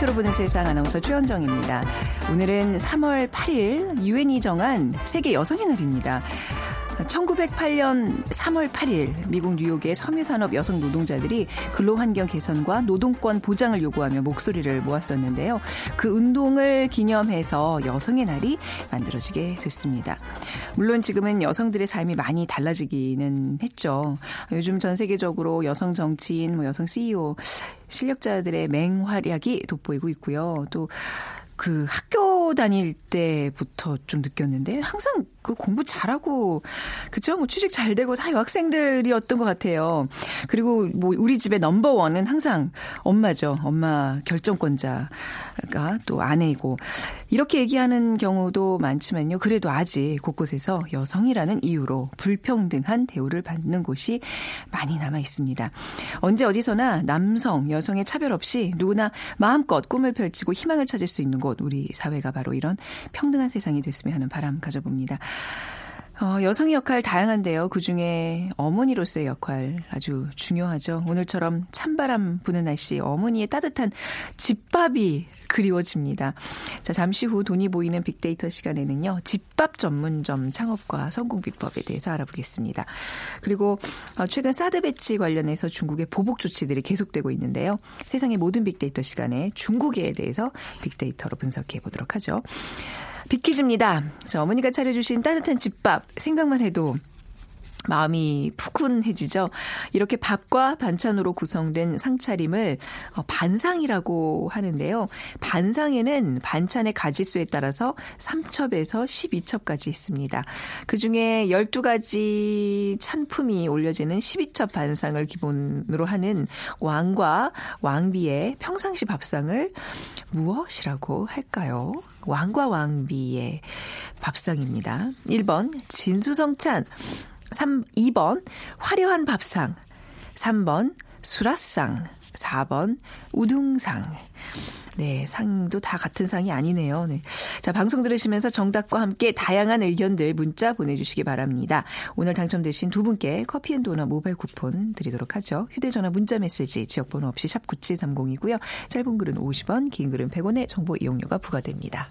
빅데이터로 보는 세상 아나운서 최현정입니다. 오늘은 3월 8일 유엔이 정한 세계 여성의 날입니다. 1908년 3월 8일 미국 뉴욕의 섬유산업 여성 노동자들이 근로환경 개선과 노동권 보장을 요구하며 목소리를 모았었는데요. 그 운동을 기념해서 여성의 날이 만들어지게 됐습니다. 물론 지금은 여성들의 삶이 많이 달라지기는 했죠. 요즘 전 세계적으로 여성 정치인, 뭐 여성 CEO 실력자들의 맹활약이 돋보이고 있고요. 또그 학교 다닐 때부터 좀 느꼈는데 항상 그 공부 잘하고 그죠? 뭐 취직 잘 되고 다 여학생들이었던 것 같아요. 그리고 뭐 우리 집의 넘버 원은 항상 엄마죠. 엄마 결정권자가 또 아내이고 이렇게 얘기하는 경우도 많지만요. 그래도 아직 곳곳에서 여성이라는 이유로 불평등한 대우를 받는 곳이 많이 남아 있습니다. 언제 어디서나 남성, 여성의 차별 없이 누구나 마음껏 꿈을 펼치고 희망을 찾을 수 있는 곳 우리 사회가 바로 이런 평등한 세상이 됐으면 하는 바람 가져봅니다. 어, 여성의 역할 다양한데요. 그 중에 어머니로서의 역할 아주 중요하죠. 오늘처럼 찬바람 부는 날씨 어머니의 따뜻한 집밥이 그리워집니다. 자, 잠시 후 돈이 보이는 빅데이터 시간에는요. 집밥 전문점 창업과 성공 비법에 대해서 알아보겠습니다. 그리고 어, 최근 사드 배치 관련해서 중국의 보복 조치들이 계속되고 있는데요. 세상의 모든 빅데이터 시간에 중국에 대해서 빅데이터로 분석해 보도록 하죠. 빅퀴즈입니다. 자, 어머니가 차려주신 따뜻한 집밥 생각만 해도 마음이 푸근해지죠. 이렇게 밥과 반찬으로 구성된 상차림을 어, 반상이라고 하는데요. 반상에는 반찬의 가지수에 따라서 3첩에서 12첩까지 있습니다. 그중에 12가지 찬품이 올려지는 12첩 반상을 기본으로 하는 왕과 왕비의 평상시 밥상을 무엇이라고 할까요? 왕과 왕비의 밥상입니다. 1번 진수성찬 3, 2번 화려한 밥상, 3번 수라상, 4번 우등상. 네, 상도 다 같은 상이 아니네요. 네. 자, 방송 들으시면서 정답과 함께 다양한 의견들 문자 보내주시기 바랍니다. 오늘 당첨되신 두 분께 커피앤도넛 모바일 쿠폰 드리도록 하죠. 휴대전화 문자 메시지 지역번호 없이 샵 9730이고요. 짧은 글은 50원, 긴 글은 100원의 정보 이용료가 부과됩니다.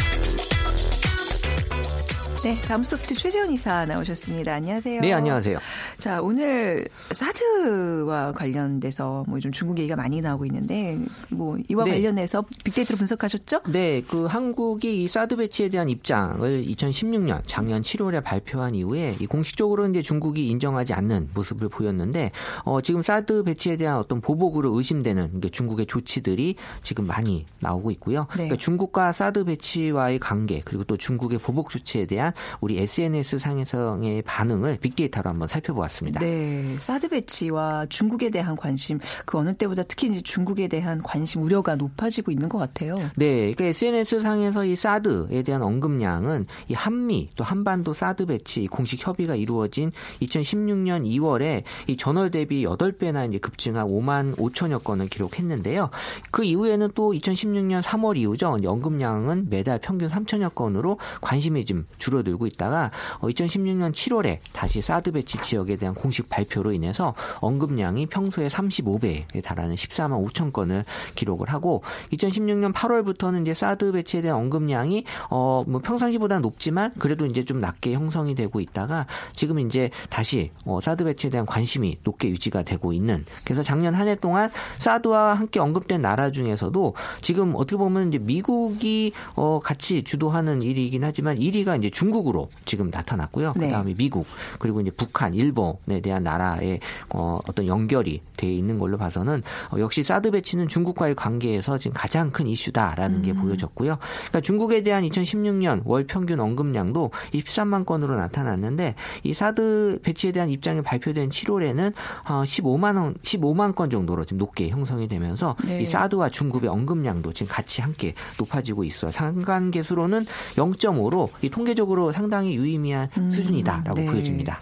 네, 다음 소프트 최재원 이사 나오셨습니다. 안녕하세요. 네, 안녕하세요. 자, 오늘 사드와 관련돼서 뭐 좀 중국 얘기가 많이 나오고 있는데 뭐 이와 네. 관련해서 빅데이터로 분석하셨죠? 네, 그 한국이 이 사드 배치에 대한 입장을 2016년 작년 7월에 발표한 이후에 이 공식적으로 이제 중국이 인정하지 않는 모습을 보였는데 어, 지금 사드 배치에 대한 어떤 보복으로 의심되는 중국의 조치들이 지금 많이 나오고 있고요. 네. 그러니까 중국과 사드 배치와의 관계 그리고 또 중국의 보복 조치에 대한 우리 SNS 상에서의 반응을 빅데이터로 한번 살펴보았습니다. 네, 사드 배치와 중국에 대한 관심 그 어느 때보다 특히 이제 중국에 대한 관심 우려가 높아지고 있는 것 같아요. 네, 그러니까 SNS 상에서 이 사드에 대한 언급량은 이 한미 또 한반도 사드 배치 공식 협의가 이루어진 2016년 2월에 이 전월 대비 8배나 이제 급증한 5만 5천여 건을 기록했는데요. 그 이후에는 또 2016년 3월 이후죠. 언급량은 매달 평균 3천여 건으로 관심이 좀 줄어 줄어들고 있다가 2016년 7월에 다시 사드 배치 지역에 대한 공식 발표로 인해서 언급량이 평소에 35배에 달하는 14만 5천 건을 기록을 하고 2016년 8월부터는 이제 사드 배치에 대한 언급량이 어 뭐 평상시보다 높지만 그래도 이제 좀 낮게 형성이 되고 있다가 지금 이제 다시 어 사드 배치에 대한 관심이 높게 유지가 되고 있는. 그래서 작년 한 해 동안 사드와 함께 언급된 나라 중에서도 지금 어떻게 보면 이제 미국이 어 같이 주도하는 일이긴 하지만 1위가 이제 중 국으로 지금 나타났고요. 네. 그다음에 미국 그리고 이제 북한, 일본에 대한 나라의 어 어떤 연결이 돼 있는 걸로 봐서는 어 역시 사드 배치는 중국과의 관계에서 지금 가장 큰 이슈다라는 게 보여졌고요. 그러니까 중국에 대한 2016년 월 평균 언급량도 23만 건으로 나타났는데 이 사드 배치에 대한 입장이 발표된 7월에는 어 15만 원, 15만 건 정도로 지금 높게 형성이 되면서 네. 이 사드와 중국의 언급량도 지금 같이 함께 높아지고 있어요. 상관계수로는 0.5로 이 통계적으로 상당히 유의미한 수준이다라고 네. 보여집니다.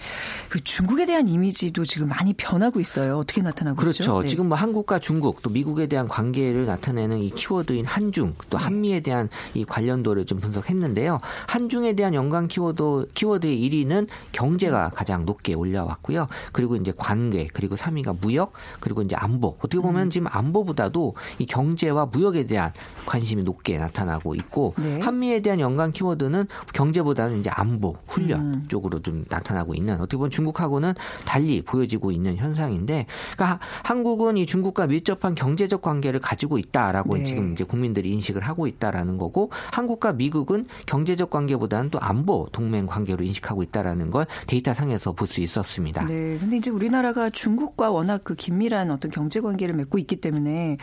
그 중국에 대한 이미지도 지금 많이 변하고 있어요. 어떻게 나타나고 그렇죠. 있죠? 네. 지금 뭐 한국과 중국 또 미국에 대한 관계를 나타내는 이 키워드인 한중 또 네. 한미에 대한 이 관련도를 좀 분석했는데요. 한중에 대한 연관 키워드 키워드의 1위는 경제가 가장 높게 올라왔고요. 그리고 이제 관계 그리고 3위가 무역 그리고 이제 안보. 어떻게 보면 음. 지금 안보보다도 이 경제와 무역에 대한 관심이 높게 나타나고 있고 네. 한미에 대한 연관 키워드는 경제보다 는 이제 안보, 훈련 음. 쪽으로 좀 나타나고 있는 어떻게 보면 중국하고는 달리 보여지고 있는 현상인데, 그러니까 한국은 이 중국과 밀접한 경제적 관계를 가지고 있다라고 네. 지금 이제 국민들이 인식을 하고 있다라는 거고, 한국과 미국은 경제적 관계보다는 또 안보 동맹 관계로 인식하고 있다라는 걸 데이터 상에서 볼 수 있었습니다. 네. 근데 이제 우리나라가 중국과 워낙 그 긴밀한 어떤 경제 관계를 맺고 있기 때문에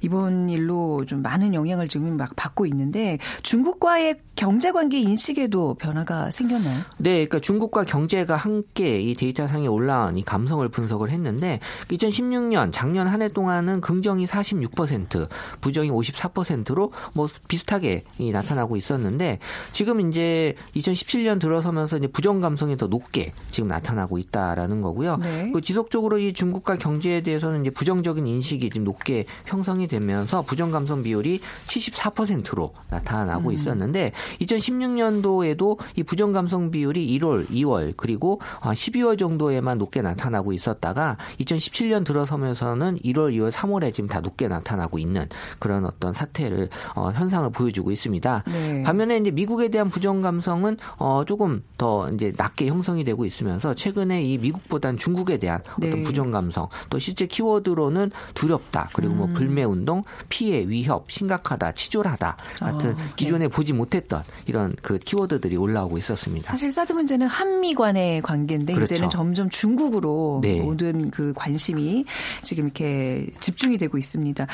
이번 일로 좀 많은 영향을 지금 막 받고 있는데 중국과의 경제 관계 인식에도 변화가 생겼나요? 네, 그러니까 중국과 경제가 함께 이 데이터상에 올라온 이 감성을 분석을 했는데 2016년 작년 한 해 동안은 긍정이 46%, 부정이 54%로 뭐 비슷하게 이 나타나고 있었는데 지금 이제 2017년 들어서면서 이제 부정 감성이 더 높게 지금 나타나고 있다라는 거고요. 네. 그 지속적으로 이 중국과 경제에 대해서는 이제 부정적인 인식이 지금 높게 형성이 되면서 부정 감성 비율이 74%로 나타나고 음. 있었는데 2016년도에도 이 부정 감성 비율이 1월, 2월 그리고 12월 정도에만 높게 나타나고 있었다가 2017년 들어서면서는 1월, 2월, 3월에 지금 다 높게 나타나고 있는 그런 어떤 사태를 어, 현상을 보여주고 있습니다. 네. 반면에 이제 미국에 대한 부정 감성은 어 조금 더 이제 낮게 형성이 되고 있으면서 최근에 이 미국보단 중국에 대한 어떤 네. 부정 감성 또 실제 키워드로는 두렵다 그리고 음. 뭐 불매 운동 피해 위협 심각하다 치졸하다 같은 아, 네. 기존에 보지 못했던 이런 그 키워드들이 올라오고 있었습니다. 사실 사드 문제는 한미 간의 관계인데 그렇죠. 이제는 점점 중국으로 네. 모든 그 관심이 지금 이렇게 집중이 되고 있습니다.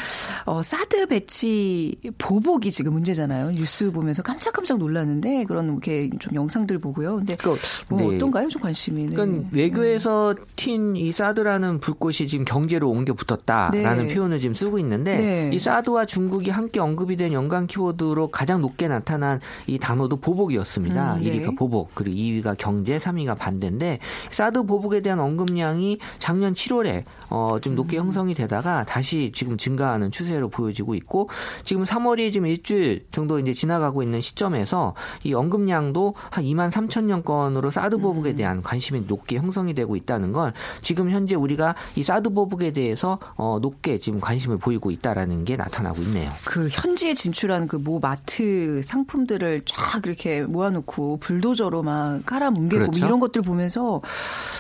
어, 사드 배치 보복이 지금 문제잖아요. 뉴스 보면서 깜짝깜짝 놀랐는데 그런 이렇게 좀 영상들 보고요. 근데 그러니까, 뭐 네. 어떤가요? 좀 관심이. 네. 그러니까 외교에서 튄 이 사드라는 불꽃이 지금 경제로 옮겨 붙었다라는 네. 표현을 지금 쓰고 있는데 네. 이 사드와 중국이 함께 언급이 된 연관 키워드로 가장 높게 나타난 이 단어도 보복이었습니다. 음, 네. 1위가 보복, 그리고 2위가 경제, 3위가 반대인데 사드 보복에 대한 언급량이 작년 7월에 어, 좀 높게 음. 형성이 되다가 다시 지금 증가하는 추세로 보여지고 있고 지금 3월이 지금 일주일 정도 이제 지나가고 있는 시점에서 이 언급량도 한 2만 3천 년 건으로 사드 음. 보복에 대한 관심이 높게 형성이 되고 있다는 건 지금 현재 우리가 이 사드 보복에 대해서 어, 높게 지금 관심을 보이고 있다라는 게 나타나고 있네요. 그 현지에 진출한 그 모 마트 상품들을 쫙 이렇게 모아놓 고 불도저로 막 깔아 뭉개고 그렇죠. 뭐 이런 것들 보면서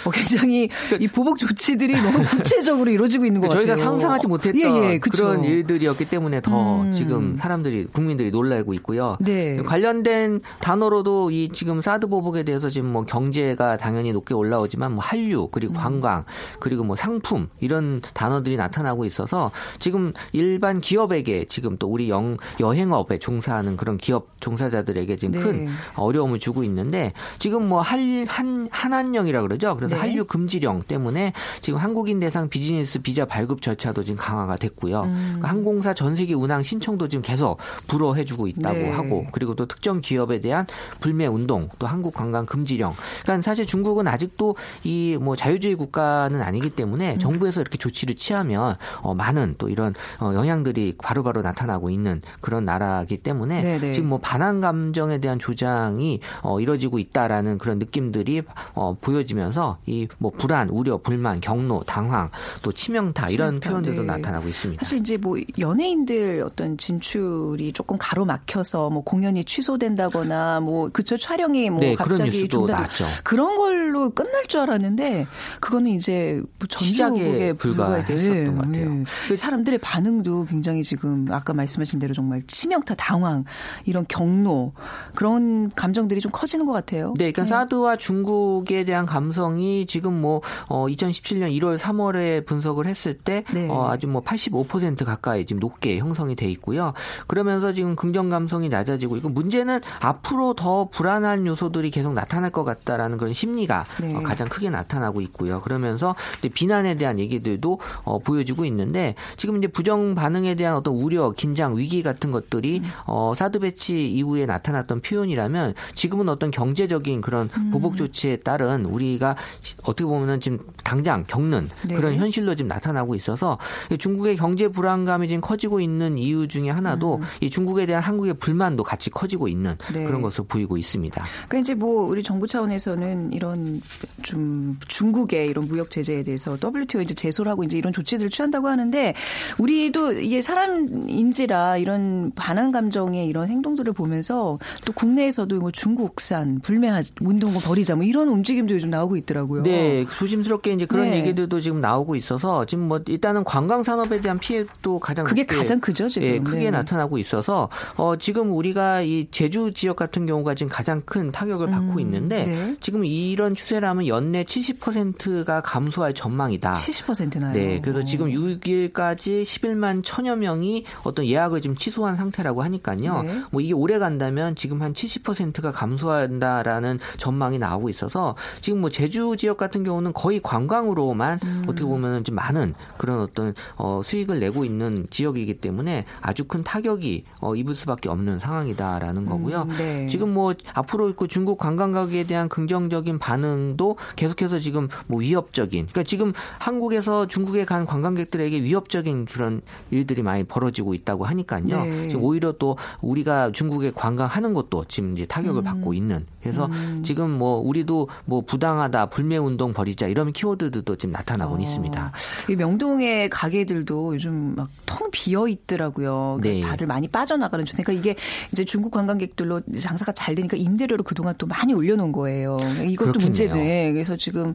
어, 굉장히 이 보복 조치들이 너무 구체적으로 이루어지고 있는 것 저희가 같아요. 상상하지 못했던 예, 예. 그런 일들이었기 때문에 더 음. 지금 사람들이 국민들이 놀라고 있고요. 네. 관련된 단어로도 이 지금 사드 보복에 대해서 지금 뭐 경제가 당연히 높게 올라오지만 뭐 한류 음. 그리고 관광 그리고 뭐 상품 이런 단어들이 나타나고 있어서 지금 일반 기업에게 지금 또 우리 영, 여행업에 종사하는 그런 기업 종사자들에게 지금 네. 큰 어 려움을 주고 있는데 지금 뭐 한, 한, 한한령이라 그러죠. 그래서 네. 한류 금지령 때문에 지금 한국인 대상 비즈니스 비자 발급 절차도 지금 강화가 됐고요. 음. 그러니까 항공사 전 세계 운항 신청도 지금 계속 불어해주고 있다고 네. 하고 그리고 또 특정 기업에 대한 불매 운동 또 한국 관광 금지령. 그러니까 사실 중국은 아직도 이 뭐 자유주의 국가는 아니기 때문에 음. 정부에서 이렇게 조치를 취하면 어, 많은 또 이런 어, 영향들이 바로바로 나타나고 있는 그런 나라이기 때문에 네네. 지금 뭐 반한 감정에 대한 조장 이 어, 이뤄지고 있다라는 그런 느낌들이 어, 보여지면서 이 뭐 불안, 우려, 불만, 경로, 당황, 또 치명타 이런 치명타, 표현들도 네. 나타나고 있습니다. 사실 이제 뭐 연예인들 어떤 진출이 조금 가로막혀서 뭐 공연이 취소된다거나 뭐 그쵸 촬영이 뭐 네, 갑자기 중단. 그런 걸로 끝날 줄 알았는데 그거는 이제 뭐 전주국에 불과했었던 것 같아요. 그 사람들의 반응도 굉장히 지금 아까 말씀하신 대로 정말 치명타, 당황 이런 경로 그런 감 정들이 좀 커지는 것 같아요. 네, 그러니까 사드와 중국에 대한 감성이 지금 뭐 어, 2017년 1월, 3월에 분석을 했을 때 네. 어, 아주 뭐 85% 가까이 지금 높게 형성이 돼 있고요. 그러면서 지금 긍정 감성이 낮아지고 있고 문제는 앞으로 더 불안한 요소들이 계속 나타날 것 같다라는 그런 심리가 네. 어, 가장 크게 나타나고 있고요. 그러면서 비난에 대한 얘기들도 어, 보여지고 있는데 지금 이제 부정 반응에 대한 어떤 우려, 긴장, 위기 같은 것들이 어, 사드 배치 이후에 나타났던 표현이라면 지금은 어떤 경제적인 그런 음. 보복 조치에 따른 우리가 어떻게 보면은 지금 당장 겪는 네. 그런 현실로 지금 나타나고 있어서 중국의 경제 불안감이 지금 커지고 있는 이유 중에 하나도 이 중국에 대한 한국의 불만도 같이 커지고 있는 음. 네. 그런 것을 보이고 있습니다. 그러니까 이제 뭐 우리 정부 차원에서는 이런 좀 중국의 이런 무역 제재에 대해서 WTO 이제 제소를 하고 이제 이런 조치들을 취한다고 하는데 우리도 이게 사람인지라 이런 반항 감정의 이런 행동들을 보면서 또 국내에서도 뭐 중국산 불매 운동을 벌이자 뭐 이런 움직임도 요즘 나오고 있더라고요. 네, 조심스럽게 이제 그런 네. 얘기들도 지금 나오고 있어서 지금 뭐 일단은 관광 산업에 대한 피해도 가장 그게 높게, 가장 크죠 지금. 예, 크게 네. 나타나고 있어서 어 지금 우리가 이 제주 지역 같은 경우가 지금 가장 큰 타격을 받고 음, 있는데 네. 지금 이런 추세라면 연내 70%가 감소할 전망이다. 70%나요. 네, 그래서 지금 6일까지 11만 천여 명이 어떤 예약을 지금 취소한 상태라고 하니까요. 네. 뭐 이게 오래 간다면 지금 한 70%가 감소한다라는 전망이 나오고 있어서 지금 뭐 제주 지역 같은 경우는 거의 관광으로만 음. 어떻게 보면은 좀 많은 그런 어떤 어 수익을 내고 있는 지역이기 때문에 아주 큰 타격이 어 입을 수밖에 없는 상황이다라는 거고요. 음, 네. 지금 뭐 앞으로 그 중국 관광객에 대한 긍정적인 반응도 계속해서 지금 뭐 위협적인 그러니까 지금 한국에서 중국에 간 관광객들에게 위협적인 그런 일들이 많이 벌어지고 있다고 하니까요. 네. 지금 오히려 또 우리가 중국에 관광하는 것도 지금 이제 타 격을 음. 받고 있는 그래서 지금 뭐 우리도 뭐 부당하다 불매 운동 벌이자 이런 키워드들도 지금 나타나고 어, 있습니다. 이 명동의 가게들도 요즘 막 텅 비어 있더라고요. 그러니까 네. 다들 많이 빠져나가는 추세. 그러니까 이게 이제 중국 관광객들로 장사가 잘 되니까 임대료를 그동안 또 많이 올려놓은 거예요. 이것도 그렇겠네요. 문제네. 그래서 지금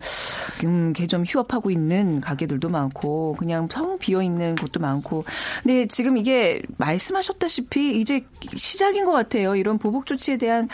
음, 개점 휴업하고 있는 가게들도 많고 그냥 텅 비어 있는 곳도 많고. 근데 지금 이게 말씀하셨다시피 이제 시작인 것 같아요. 이런 보복 조치에 대한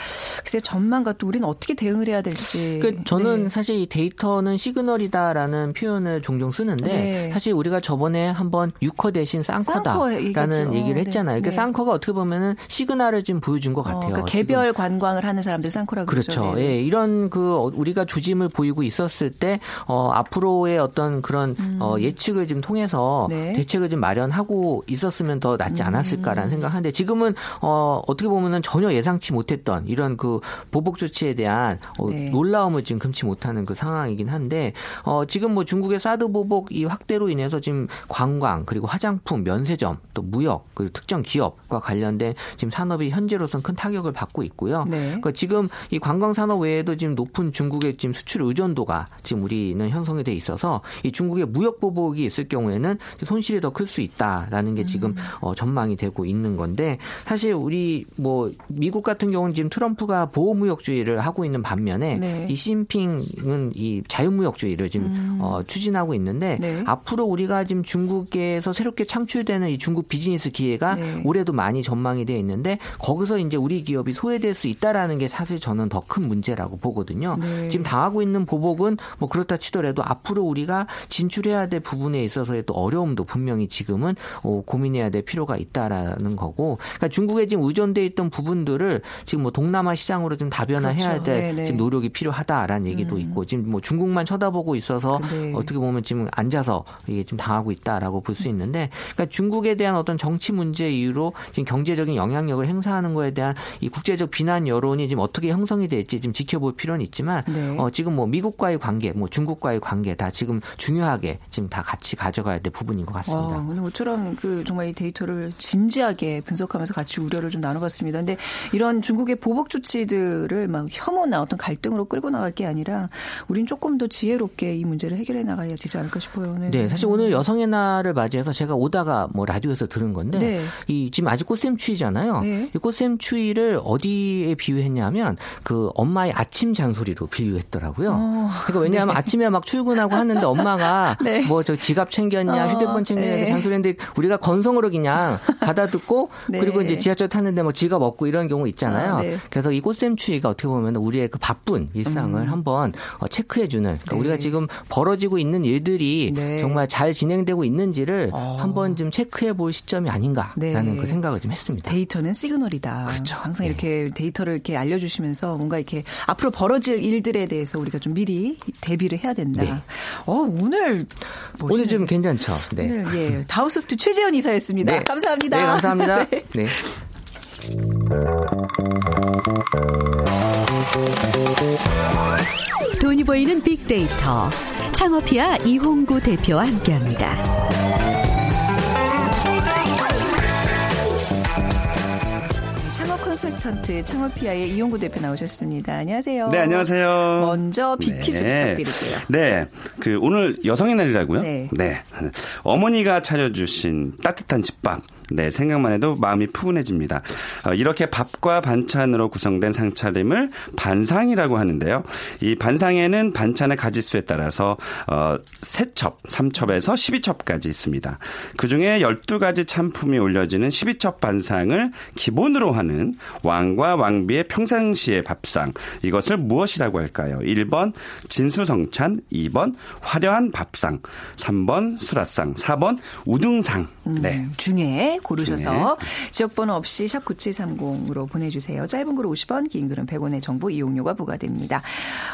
글쎄 전망과 또 우리는 어떻게 대응을 해야 될지. 그 저는 네. 사실 이 데이터는 시그널이다라는 표현을 종종 쓰는데 네. 사실 우리가 저번에 한번 유커 대신 쌍커 쌍커다라는. 얘기를 네. 했잖아요. 그러니까 네. 쌍커가 어떻게 보면은 시그널을 좀 보여준 것 어, 같아요. 그러니까 지금. 개별 관광을 하는 사람들 그러죠. 그렇죠. 네. 예, 이런 그 어, 우리가 조짐을 보이고 있었을 때 어, 앞으로의 어떤 그런 어, 예측을 좀 통해서 음. 네. 음. 대책을 좀 마련하고 있었으면 더 낫지 않았을까라는 생각하는데 지금은 어, 어떻게 보면은 전혀 예상치 못했던 이런 그 보복 조치에 대한 어, 네. 놀라움을 지금 금치 못하는 그 상황이긴 한데 어, 지금 뭐 중국의 사드 보복 이 확대로 인해서 지금 관광 그리고 화장품, 면세점 또 무역 그리고 특정 기업과 관련된 지금 산업이 현재로서는 큰 타격을 받고 있고요. 네. 그러니까 지금 이 관광 산업 외에도 지금 높은 중국의 지금 수출 의존도가 지금 우리는 형성이 돼 있어서 이 중국의 무역 보복이 있을 경우에는 손실이 더 클 수 있다라는 게 음. 지금 어, 전망이 되고 있는 건데 사실 우리 뭐 미국 같은 경우는 지금 트럼프가 보호무역주의를 하고 있는 반면에 네. 이 시진핑은 이 자유무역주의를 지금 어, 추진하고 있는데 음. 네. 앞으로 우리가 지금 중국에서 새롭게 창출되는 이 중국 비즈니스 기회가 네. 올해도 많이 전망이 되어 있는데 거기서 이제 우리 기업이 소외될 수 있다라는 게 사실 저는 더 큰 문제라고 보거든요. 네. 지금 당하고 있는 보복은 뭐 그렇다 치더라도 앞으로 우리가 진출해야 될 부분에 있어서의 또 어려움도 분명히 지금은 어, 고민해야 될 필요가 있다라는 거고, 그러니까 중국에 지금 의존돼 있던 부분들을 지금 뭐 동 남아 시장으로 좀 다변화해야 그렇죠. 될 네, 네. 지금 노력이 필요하다라는 얘기도 음. 있고 지금 뭐 중국만 쳐다보고 있어서 네. 어떻게 보면 지금 앉아서 이게 좀 당하고 있다라고 볼 수 있는데 그러니까 중국에 대한 어떤 정치 문제 이유로 지금 경제적인 영향력을 행사하는 거에 대한 이 국제적 비난 여론이 지금 어떻게 형성이 될지 좀 지켜볼 필요는 있지만 네. 어, 지금 뭐 미국과의 관계, 뭐 중국과의 관계 다 지금 중요하게 지금 다 같이 가져가야 될 부분인 것 같습니다. 와, 오늘 모처럼 그 정말 이 데이터를 진지하게 분석하면서 같이 우려를 좀 나눠봤습니다. 근데 이런 중국의 보복 조치들을 막 혐오나 어떤 갈등으로 끌고 나갈 게 아니라 우린 조금 더 지혜롭게 이 문제를 해결해 나가야 되지 않을까 싶어요. 오늘. 네, 사실 오늘 여성의 날을 맞이해서 제가 오다가 뭐 라디오에서 들은 건데 네. 이 지금 아직 꽃샘 추위잖아요. 네. 이 꽃샘 추위를 어디에 비유했냐면 그 엄마의 아침 잔소리로 비유했더라고요. 어, 그러니까 왜냐하면 아침에 막 출근하고 하는데 엄마가 네. 뭐저 지갑 챙겼냐, 어, 휴대폰 챙겼냐 네. 잔소리인데 우리가 건성으로 그냥 받아듣고 네. 그리고 이제 지하철 탔는데 뭐 지갑 없고 이런 경우 있잖아요. 아, 네. 그래서 이 꽃샘 추위가 어떻게 보면 우리의 그 바쁜 일상을 음. 한번 어, 체크해주는 그러니까 네. 우리가 지금 벌어지고 있는 일들이 네. 정말 잘 진행되고 있는지를 어. 한번 좀 체크해 볼 시점이 아닌가라는 네. 그 생각을 좀 했습니다. 데이터는 시그널이다. 그렇죠. 항상 네. 이렇게 데이터를 이렇게 알려주시면서 뭔가 이렇게 앞으로 벌어질 일들에 대해서 우리가 좀 미리 대비를 해야 된다. 네. 어, 오늘 오늘 좀 괜찮죠? 네. 오늘 예 다우소프트 최재현 이사였습니다. 네. 감사합니다. 네, 감사합니다. 네. 네. 돈이 보이는 빅데이터. 창업이야 이홍구 대표와 함께합니다. 창업 컨설턴트 창업피아의 이용구 대표 나오셨습니다. 안녕하세요. 네, 안녕하세요. 먼저 빅퀴즈 네. 부탁드릴게요. 네. 그 오늘 여성의 날이라고요? 네. 어머니가 차려주신 따뜻한 집밥. 네, 생각만 해도 마음이 푸근해집니다. 어, 이렇게 밥과 반찬으로 구성된 상차림을 반상이라고 하는데요. 이 반상에는 반찬의 가지수에 따라서 어, 3첩, 3첩에서 12첩까지 있습니다. 그중에 12가지 찬품이 올려지는 12첩 반상을 기본으로 하는 왕과 왕비의 평상시의 밥상. 이것을 무엇이라고 할까요? 1번 진수성찬, 2번 화려한 밥상, 3번 수라상, 4번 우등상. 네. 음, 중에 고르셔서 지역번호 없이 샵 9730으로 보내주세요. 짧은 글 50원, 긴 글은 100원의 정보 이용료가 부과됩니다.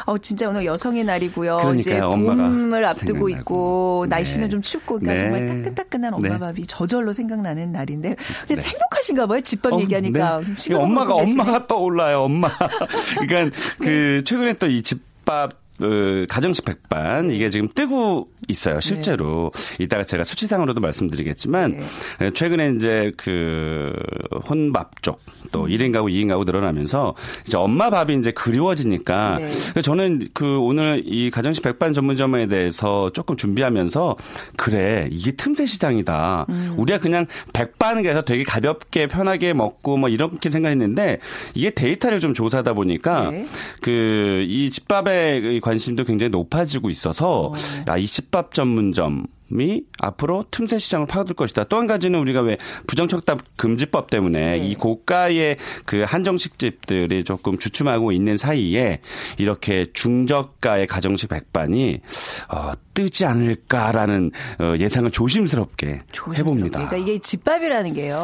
어, 진짜 오늘 여성의 날이고요. 그러니까요, 이제 봄을 앞두고 생각나고. 있고 네. 날씨는 좀 춥고 그러니까 네. 정말 따끈따끈한 엄마 네. 밥이 저절로 생각나는 날인데 근데 네. 행복하신가 봐요. 집밥 어, 얘기하니까. 네. 엄마가. 엄마가 떠올라요. 엄마. 그러니까 그 최근에 또 이 집밥 어, 가정식 백반 이게 지금 뜨고 있어요 실제로 이따가 제가 수치상으로도 말씀드리겠지만 네. 최근에 이제 그 혼밥 쪽또 음. 1인 가구 2인 가구 늘어나면서 이제 엄마 밥이 이제 그리워지니까 네. 저는 그 오늘 이 가정식 백반 전문점에 대해서 조금 준비하면서 그래 이게 틈새 시장이다. 음. 우리가 그냥 백반 그래서 되게 가볍게 편하게 먹고 뭐 이렇게 생각했는데 이게 데이터를 좀 조사하다 보니까 네. 그이 집밥의 관심도 굉장히 높아지고 있어서 야, 이 집밥 전문점 이 앞으로 틈새 시장을 파고들 것이다. 또 한 가지는 우리가 왜 부정척답 금지법 때문에 네. 이 고가의 그 한정식 집들이 조금 주춤하고 있는 사이에 이렇게 중저가의 가정식 백반이 어, 뜨지 않을까라는 어, 예상을 조심스럽게 해봅니다. 그러니까 이게 집밥이라는 게요.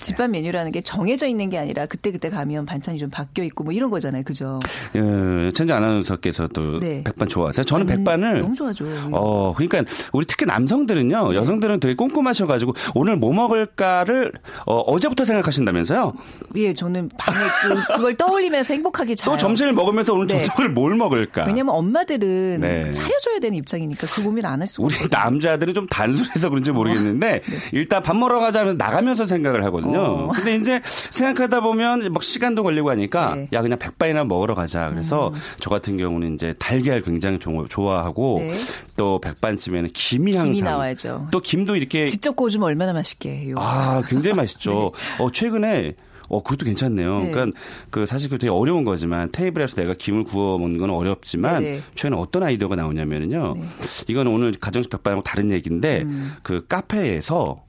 집밥 메뉴라는 게 정해져 있는 게 아니라 그때그때 가면 반찬이 좀 바뀌어 있고 뭐 이런 거잖아요. 그죠? 어, 천재 아나운서께서도 네. 백반 좋아하세요? 저는 아, 백반을 너무 좋아하죠. 어, 그러니까 우리 특히 남성들은요, 여성들은 되게 꼼꼼하셔가지고 오늘 뭐 먹을까를 어, 제부터 생각하신다면서요? 예, 저는 밤에 그, 그걸 떠올리면서 행복하게 자요. 또 점심을 먹으면서 오늘 네. 저녁을 뭘 먹을까? 왜냐면 엄마들은 네. 차려줘야 되는 입장이니까 그 고민 안 할 수가 우리 없어요. 남자들은 좀 단순해서 그런지 모르겠는데 일단 밥 먹으러 가자면 나가면서 생각을 하거든요. 어. 근데 이제 생각하다 보면 막 시간도 걸리고 하니까 네. 야 그냥 백반이나 먹으러 가자. 그래서 저 같은 경우는 이제 달걀 굉장히 조- 좋아하고 네. 또 백반집에는 김이 김이 나와야죠. 또 김도 이렇게 직접 구워주면 얼마나 맛있게 해요. 아, 굉장히 맛있죠. 어, 최근에 어, 그것도 괜찮네요. 네. 그러니까 그 사실 그 되게 어려운 거지만 테이블에서 내가 김을 구워 먹는 건 어렵지만 네네. 최근에 어떤 아이디어가 나오냐면은요. 이건 오늘 가정식 백반하고 다른 얘기인데 음. 그 카페에서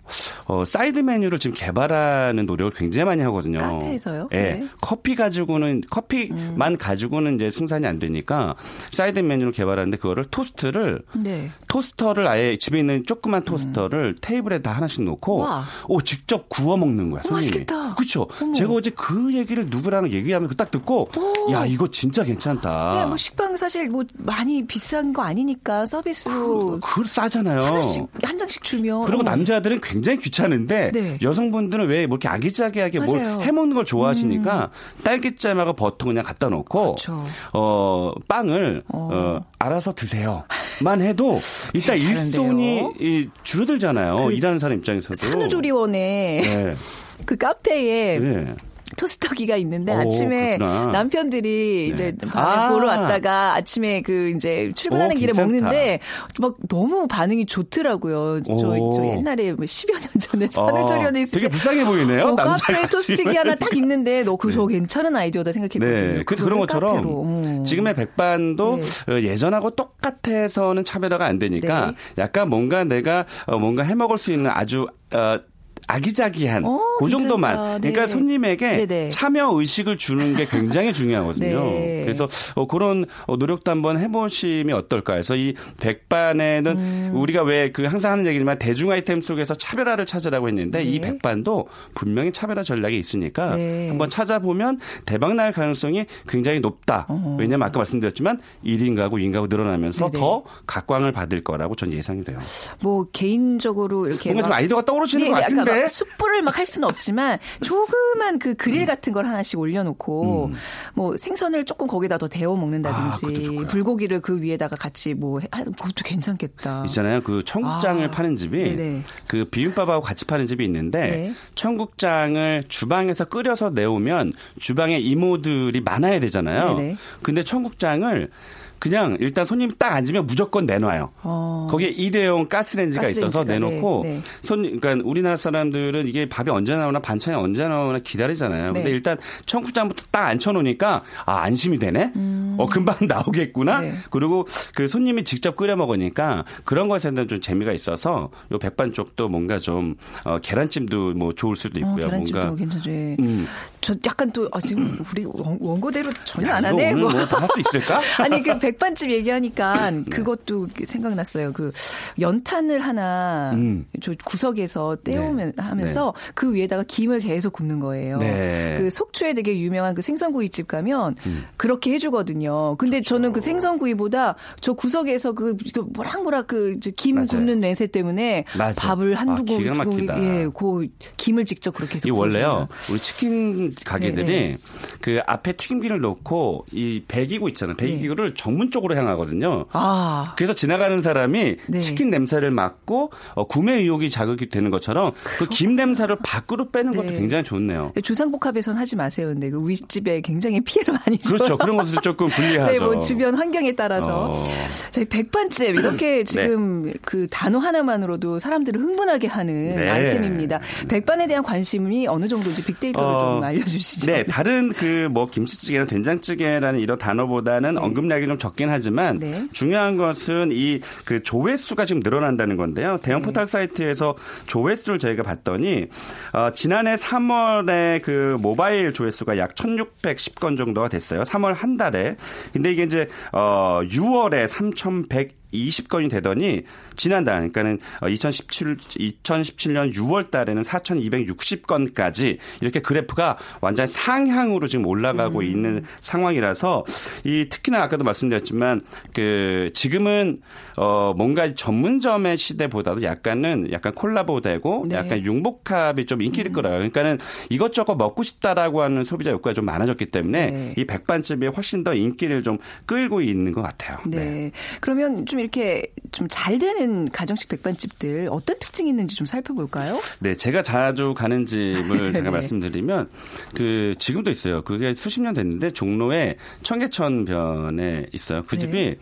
어, 사이드 메뉴를 지금 개발하는 노력을 굉장히 많이 하거든요. 카페에서요? 예. 네. 음. 커피 가지고는 커피만 가지고는 이제 생산이 안 되니까 사이드 메뉴를 개발하는데 그거를 토스트를 네. 토스터를 아예 집에 있는 조그만 토스터를 테이블에 다 하나씩 놓고 와. 오 직접 구워 먹는 거야. 손님이. 맛있겠다. 그렇죠. 제가 어제 그 얘기를 누구랑 얘기하면 딱 듣고 야 이거 진짜 괜찮다. 네, 뭐 식빵 사실 뭐 많이 비싼 거 아니니까 서비스로 그 싸잖아요. 하나씩 한 장씩 주면 그리고. 남자들은 굉장히 귀찮은데 네. 여성분들은 왜 뭐 이렇게 아기자기하게 맞아요. 뭘 해먹는 걸 좋아하시니까 딸기잼하고 버터 그냥 갖다 놓고 그렇죠. 어 빵을 어. 알아서 드세요만 해도 일단? 일손이 이 줄어들잖아요. 일하는 사람 입장에서도. 산후조리원에 네. 그 카페에 네. 토스터기가 있는데 오, 아침에 그렇구나. 남편들이 네. 이제 아. 보러 왔다가 아침에 그 이제 출근하는 오, 길에 괜찮다. 먹는데 막 너무 반응이 좋더라고요. 저, 오. 저 옛날에 뭐 10여 년 전에 산후조리원에 있을 되게 때 불쌍해 보이네요. 어, 카페에 토스트기. 하나 딱 있는데 너 그거 저 괜찮은 아이디어다 생각했거든요. 네, 그 그런 것처럼. 어. 지금의 백반도 네. 어, 예전하고 똑같아서는 차별화가 안 되니까 네. 약간 뭔가 내가 어, 뭔가 해 먹을 수 있는 아주 어, 아기자기한 어, 그 정도만. 그러니까 네. 손님에게 네네. 참여 의식을 주는 게 굉장히 중요하거든요. 네. 그래서 어, 그런 어, 노력도 한번 해보시면 어떨까 해서 이 백반에는 음. 우리가 왜 그 항상 하는 얘기지만 대중 아이템 속에서 차별화를 찾으라고 했는데 이 네. 백반도 분명히 차별화 전략이 있으니까 네. 한번 찾아보면 대박 날 가능성이 굉장히 높다. 왜냐하면 아까 말씀드렸지만 1인 가구, 2인 가구 늘어나면서 네네. 더 각광을 받을 거라고 전 예상이 돼요. 뭐 개인적으로 이렇게 뭔가 좀막 아이디어가 떠오르시는 것 네, 같은데. 막 숯불을 막 할 수는 없지만 조그만 그 그릴 같은 걸 하나씩 올려놓고 뭐 생선을 조금 거기다 더 데워 음. 아, 먹는다든지 좋고요. 불고기를 그 위에다가 같이 뭐 해- 하- 그것도 괜찮겠다. 있잖아요. 그 청국장을 아, 파는 집이 네네. 그 비빔밥하고 같이 파는 집이 있는데 네. 청국장을 주방에서 끓여서 내오면 주방에 이모들이 많아야 되잖아요. 네네. 근데 청국장을 그냥 일단 손님이 딱 앉으면 무조건 내놔요. 어. 거기에 일회용 가스레인지가, 있어서 가스레인지가, 내놓고 네, 네. 손 그러니까 우리나라 사람들은 이게 밥이 언제 나오나 반찬이 언제 나오나 기다리잖아요. 근데 네. 일단 청국장부터 딱 앉혀 놓으니까 아 안심이 되네. 어 금방 나오겠구나. 음. 네. 그리고 그 손님이 직접 끓여 먹으니까 그런 것에 대한 좀 재미가 있어서 요 백반 쪽도 뭔가 좀 어, 계란찜도 뭐 좋을 수도 어, 있고요. 계란찜도 뭔가 괜찮죠. 예. 음. 저 약간 또 아, 지금 우리 원- 원고대로 전혀 야, 안 하네. 오늘 뭐. 뭐할 수 있을까? 아니 그 백 반집 얘기하니까 네. 그것도 생각났어요. 그 연탄을 하나 음. 저 구석에서 떼오면 네. 하면서 그 위에다가 김을 계속 굽는 거예요. 네. 음. 그 속초에 되게 유명한 그 생선구이집 가면 그렇게 해주거든요. 근데 저는 그 생선구이보다 저 구석에서 그, 그 모락모락 그김. 굽는 냄새 때문에 맞아요. 밥을 한두 아, 공 기가 두 공기. 예, 그 김을 직접 그렇게 해서 이 원래요. 우리 치킨 가게들이 네, 그 앞에 튀김기를 놓고 이 배기구 있잖아요. 배기구를 정문 쪽으로 향하거든요. 아 그래서 지나가는 사람이 네. 치킨 냄새를 맡고 어, 구매 의욕이 자극이 되는 것처럼 그 김 냄새를 밖으로 빼는 것도 네. 굉장히 좋네요. 주상복합에선 하지 마세요. 근데 그 윗집에 굉장히 피해를 많이 줘요. 그렇죠. 그런 것을 조금 분리하죠. 네, 뭐 주변 환경에 따라서 어. 저희 백반집 이렇게 지금 그 단어 하나만으로도 사람들을 흥분하게 하는 네. 아이템입니다. 백반에 대한 관심이 어느 정도인지 빅데이터를 어, 좀 알려주시죠. 네, 다른 그 뭐 김치찌개나 된장찌개라는 이런 단어보다는 언급량이 좀 적긴 하지만 네. 중요한 것은 이 그 조회수가 지금 늘어난다는 건데요. 대형 네. 포털 사이트에서 조회수를 저희가 봤더니 어, 지난해 3월에 그 모바일 조회수가 약 1,610건 정도가 됐어요. 3월 한 달에. 근데 이게 이제 어 6월에 3,100 20건이 되더니 지난달 그러니까는 2017 2017년 6월 달에는 4,260건까지 이렇게 그래프가 완전 상향으로 지금 올라가고 음. 있는 상황이라서 이 특히나 아까도 말씀드렸지만 그 지금은 어 뭔가 전문점의 시대보다도 약간은 약간 콜라보되고 네. 약간 융복합이 좀 인기를 끌어요. 그러니까는 이것저것 먹고 싶다라고 하는 소비자 욕구가 좀 많아졌기 때문에 네. 이 백반집이 훨씬 더 인기를 좀 끌고 있는 것 같아요. 네. 그러면 좀 이렇게 좀 잘 되는 가정식 백반집들 어떤 특징이 있는지 좀 살펴볼까요? 네, 제가 자주 가는 집을 네. 제가 말씀드리면 그 지금도 있어요. 그게 수십 년 됐는데 종로에 청계천변에 있어요. 그 네. 집이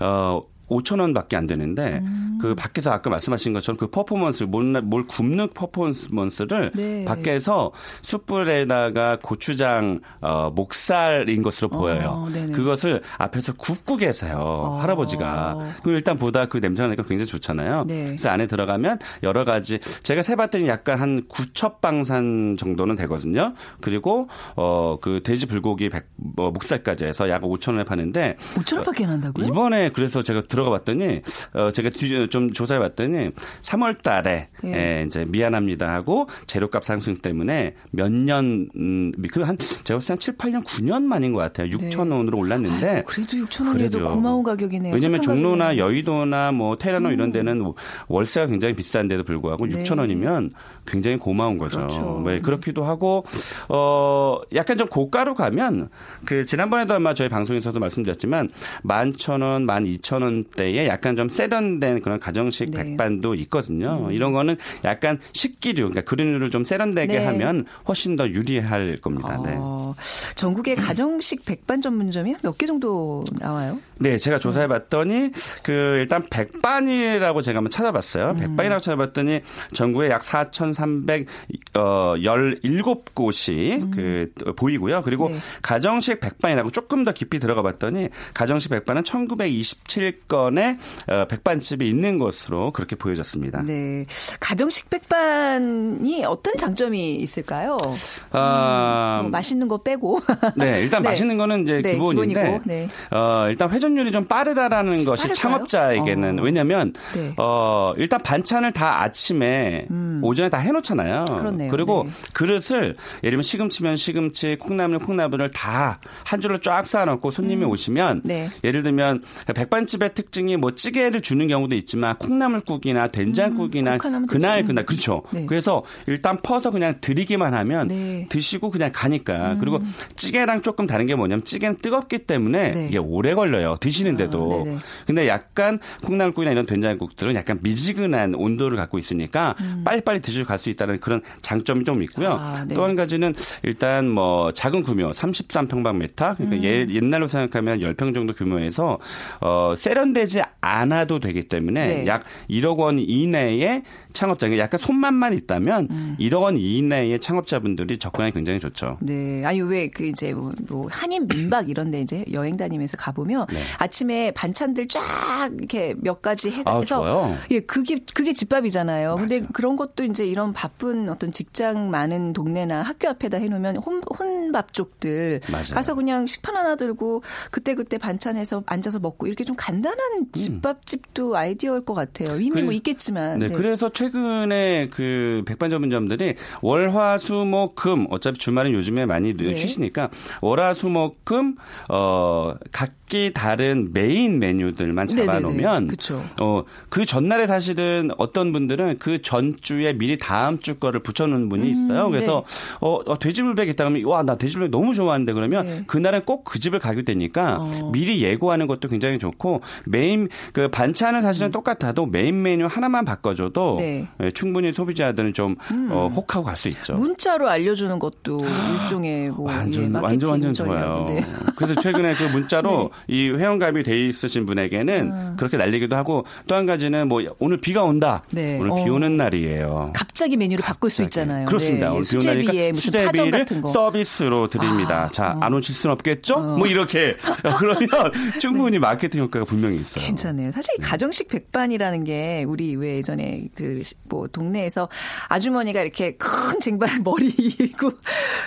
어 5천 원밖에 안 되는데 음. 그 밖에서 아까 말씀하신 것처럼 그 퍼포먼스 뭘, 뭘 굽는 퍼포먼스를 네. 밖에서 숯불에다가 고추장 어, 목살인 것으로 보여요. 네네. 그것을 앞에서 굽고 계세요. 할아버지가. 그럼 일단 보다 그 냄새가 나니까 굉장히 좋잖아요. 네. 그래서 안에 들어가면 여러 가지 제가 세봤더니 약간 한 구첩방산 정도는 되거든요. 그리고 어 그 돼지 불고기 백, 뭐 목살까지 해서 약 5천 원에 파는데 5천 원밖에 안 한다고요? 이번에 그래서 제가 들어가 봤더니 어 제가 뒤- 좀 조사해 봤더니 3월 달에 예. 에, 이제 미안합니다 하고 재료값 상승 때문에 몇 년, 음, 그한 제가 봤을 때한 7, 8년, 9년 만인 것 같아요. 6천 원으로 올랐는데. 아유, 그래도 6천 원이도. 고마운 가격이네요. 왜냐면 착한 종로나. 여의도나 뭐 테라노 이런 데는 월세가 굉장히 비싼데도 불구하고 네. 6천 원이면 굉장히 고마운 거죠. 그렇죠. 네, 그렇기도 하고 어 약간 좀 고가로 가면 그 지난번에도 아마 저희 방송에서도 말씀드렸지만 만 천 원, 만 이천 원대에 약간 좀 세련된 그런 가정식 네. 백반도 있거든요. 음. 이런 거는 약간 식기류, 그러니까 그린류를 좀 세련되게 네. 하면 훨씬 더 유리할 겁니다. 네. 어, 네. 전국의 가정식 백반 전문점이 몇 개 정도 나와요? 네, 제가 조사해봤더니 그 일단 백반이라고 제가 한번 찾아봤어요. 음. 백반이라고 찾아봤더니 전국에 약4 4 3,317곳이 어, 음. 그 보이고요. 그리고 네. 가정식 백반이라고 조금 더 깊이 들어가 봤더니 가정식 백반은 1,927건의 어, 백반집이 있는 것으로 그렇게 보여졌습니다. 네. 가정식 백반이 어떤 장점이 있을까요? 아, 음, 뭐 맛있는 거 빼고. 네, 일단 네. 맛있는 거는 이제 네, 기본인데 네. 어, 일단 회전율이 좀 빠르다라는 것이 창업자에게는 어. 왜냐면 네. 어, 일단 반찬을 다 아침에 음. 오전에 다 해놓잖아요. 그렇네요. 리고 네. 그릇을 예를 들면 시금치면 시금치, 콩나물 콩나물을 다 한 줄로 쫙 쌓아놓고 손님이 오시면, 네. 예를 들면 백반집의 특징이 뭐 찌개를 주는 경우도 있지만 콩나물국이나 된장국이나 국 하나면 그날 되죠. 그날 그렇죠. 네. 그래서 일단 퍼서 그냥 드리기만 하면 네. 음. 드시고 그냥 가니까 그리고 찌개랑 조금 다른 게 뭐냐면 찌개는 뜨겁기 때문에 네. 이게 오래 걸려요 드시는데도 아. 근데 약간 콩나물국이나 이런 된장국들은 약간 미지근한 온도를 갖고 있으니까 빨리빨리 드시고 갈 수 있다는 그런 장점이 좀 있고요 음. 아, 네. 또한 가지는 일단 뭐 작은 규모 33평방미터 음. 그러니까 예- 옛날로 생각하면 10평 정도 규모에서 어 세련되지 않아도 되기 때문에 네. 약 1억 원 이내에 창업자 약간 손맛만 있다면 음. 1억 원 이내의 창업자분들이 접근하기 굉장히 좋죠. 네. 아니, 왜 그 이제 뭐, 뭐 한인 민박 이런 데 이제 여행 다니면서 가 보면 네. 아침에 반찬들 쫙 이렇게 몇 가지 아, 해서 좋아요. 예, 그게 그게 집밥이잖아요. 근데 그런 것도 이제 이런 바쁜 어떤 직장 많은 동네나 학교 앞에다 해놓으면 혼, 혼밥족들 맞아요. 가서 그냥 식판 하나 들고 그때 그때 반찬해서 앉아서 먹고 이렇게 좀 간단한 집밥집도 아이디어일 것 같아요. 이미 음. 그래- 뭐 있겠지만. 네, 네. 그래서 최근에 그 백반 전문점들이 월화수목금 어차피 주말은 요즘에 많이 네. 쉬시니까 월화수목금 어 각기 다른 메인 메뉴들만. 잡아놓으면 그쵸. 어 그 전날에 사실은 어떤 분들은 그 전주에 미리 다음 주 거를 붙여놓은 분이 있어요. 그래서 어, 어, 돼지불백 있다 그러면 와 나 돼지불백 너무 좋아하는데 그러면 네. 그날은 꼭 그 집을 가게 되니까 어. 미리 예고하는 것도 굉장히 좋고 메인 그 반찬은 사실은 똑같아도 메인 메뉴 하나만 바꿔줘도 네. 예, 충분히 소비자들은 좀 어, 혹하고 갈 수 있죠. 문자로 알려주는 것도 일종의 뭐 완전 예, 완전 완전. 좋아요. 네. 그래서 최근에 그 문자로 이 회원가입이 돼 있으신 분에게는 아. 그렇게 날리기도 하고 또 한 가지는 뭐 오늘 비가 온다. 네. 오늘 비 어. 오는 날이에요. 갑 자기 메뉴를 바꿀 수 있잖아요. 그렇습니다. 네. 수제비에 무슨 수제비를 같은 거. 서비스로 드립니다. 아, 자, 어. 안 오실 수는 없겠죠? 뭐 이렇게 그러면 충분히 마케팅 효과가 분명히 있어요. 네. 괜찮네요. 사실 이 가정식 백반이라는 게 우리 왜 예전에 그 뭐 동네에서 아주머니가 이렇게 큰 쟁반 머리 이고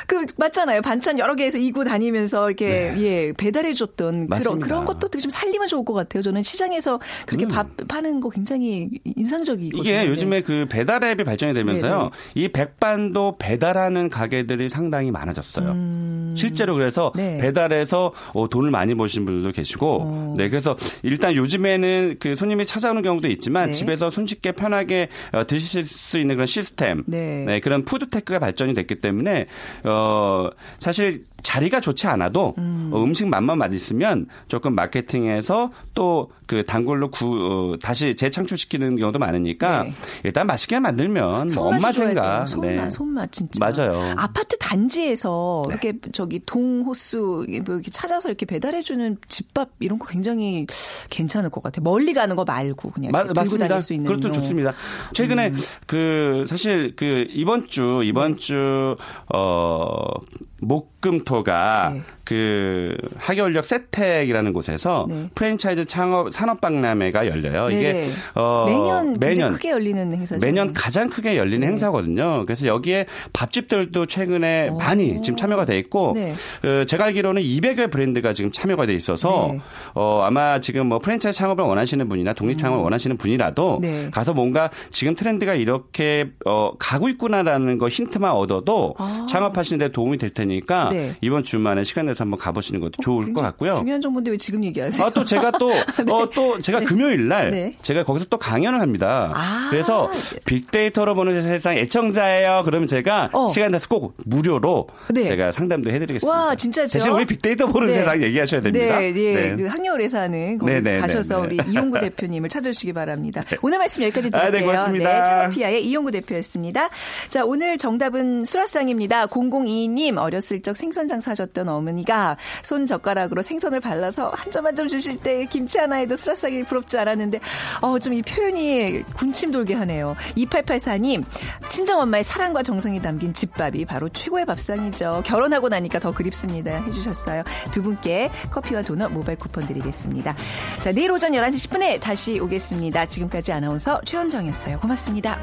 그 맞잖아요. 반찬 여러 개에서 이고 다니면서 이렇게 예 배달해 줬던 그런 네. 그런 것도 되게 좀 살리면 좋을 것 같아요. 저는 시장에서 그렇게 밥 파는 거 굉장히 인상적이거든요. 음. 이게 네. 요즘에 그 배달 앱이 발전이 되면서요. 네네. 이 백반도 배달하는 가게들이 상당히 많아졌어요. 실제로 그래서 음. 네. 배달해서 어, 돈을 많이 버신 분들도 계시고, 어. 네 그래서 일단 요즘에는 그 손님이 찾아오는 경우도 있지만 네. 집에서 손쉽게 편하게 어, 드실 수 있는 그런 시스템, 네. 그런 푸드테크가 발전이 됐기 때문에 어 사실 자리가 좋지 않아도 음. 어, 음식 맛만 맛있으면 조금 마케팅해서 또 그 단골로 구 어, 다시 재창출시키는 경우도 많으니까 네. 일단 맛있게 만들면 뭐 엄마 생각 돼요. 손맛, 손맛 진짜. 맞아요. 아파트 단지에서 네. 이렇게 저기 동호수 뭐 이렇게 찾아서 이렇게 배달해주는 집밥 이런 거 굉장히 괜찮을 것 같아요. 멀리 가는 거 말고 그냥 마- 들고 맞습니다. 다닐 수 있는. 그것도 어. 좋습니다. 최근에 그 사실 그 이번 주 이번 네. 주어 목금 토 빅데이터가 네. 그 학예원력 세택이라는 곳에서 네. 프랜차이즈 창업 산업박람회가 열려요. 이게 네네. 어, 매년, 매년 크게 열리는 행사죠. 매년 가장 크게 열리는 네. 행사거든요. 그래서 여기에 밥집들도 최근에 오. 많이 지금 참여가 돼 있고 네. 어, 제가 알기로는 200여 브랜드가 지금 참여가 돼 있어서 네. 어, 아마 지금 뭐 프랜차이즈 창업을 원하시는 분이나 독립 창업을 원하시는 분이라도 음. 네. 가서 뭔가 지금 트렌드가 이렇게 어, 가고 있구나라는 거 힌트만 얻어도 아. 창업하시는 데 도움이 될 테니까 네. 이번 주말에 시간 내서 한번 가보시는 것도 좋을 것 굉장히 같고요. 중요한 정보인데 왜 지금 얘기하세요? 아, 또 제가 또, 어, 또 제가 금요일 날 네. 제가 거기서 또 강연을 합니다. 아. 그래서 빅데이터로 보는 세상 애청자예요. 그러면 제가 어. 시간 내서 꼭 무료로 네. 제가 상담도 해드리겠습니다. 와, 진짜죠? 대신 우리 빅데이터 보는 네. 세상 얘기하셔야 됩니다. 네, 네. 그 항려울에서 하는 거기 네, 네, 가셔서 네, 네. 우리 이용구 대표님을 찾아주시기 바랍니다. 오늘 말씀 여기까지 아, 네, 드릴게요. 고맙습니다. 창업피아의 이용구 대표였습니다. 자, 오늘 정답은 수라상입니다. 0022님 어렸을 적 생선 장사하셨던 어머니가 손 젓가락으로 생선을 발라서 한 점 한 점 주실 때 김치 하나에도 수라상이 부럽지 않았는데 어, 좀 이 표현이 군침 돌게 하네요. 2884님 친정 엄마의 사랑과 정성이 담긴 집밥이 바로 최고의 밥상이죠. 결혼하고 나니까 더 그립습니다. 해주셨어요. 두 분께 커피와 도넛 모바일 쿠폰 드리겠습니다. 자, 내일 오전 11시 10분에 다시 오겠습니다. 지금까지 아나운서 최현정이었어요. 고맙습니다.